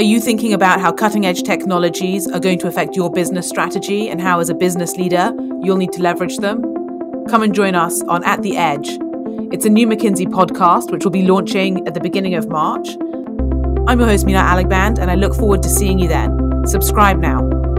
Are you thinking about how cutting edge technologies are going to affect your business strategy and how, as a business leader, you'll need to leverage them? Come and join us on At the Edge. It's a new McKinsey podcast which will be launching at the beginning of March. I'm your host, Mina Alaghband, and I look forward to seeing you then. Subscribe now.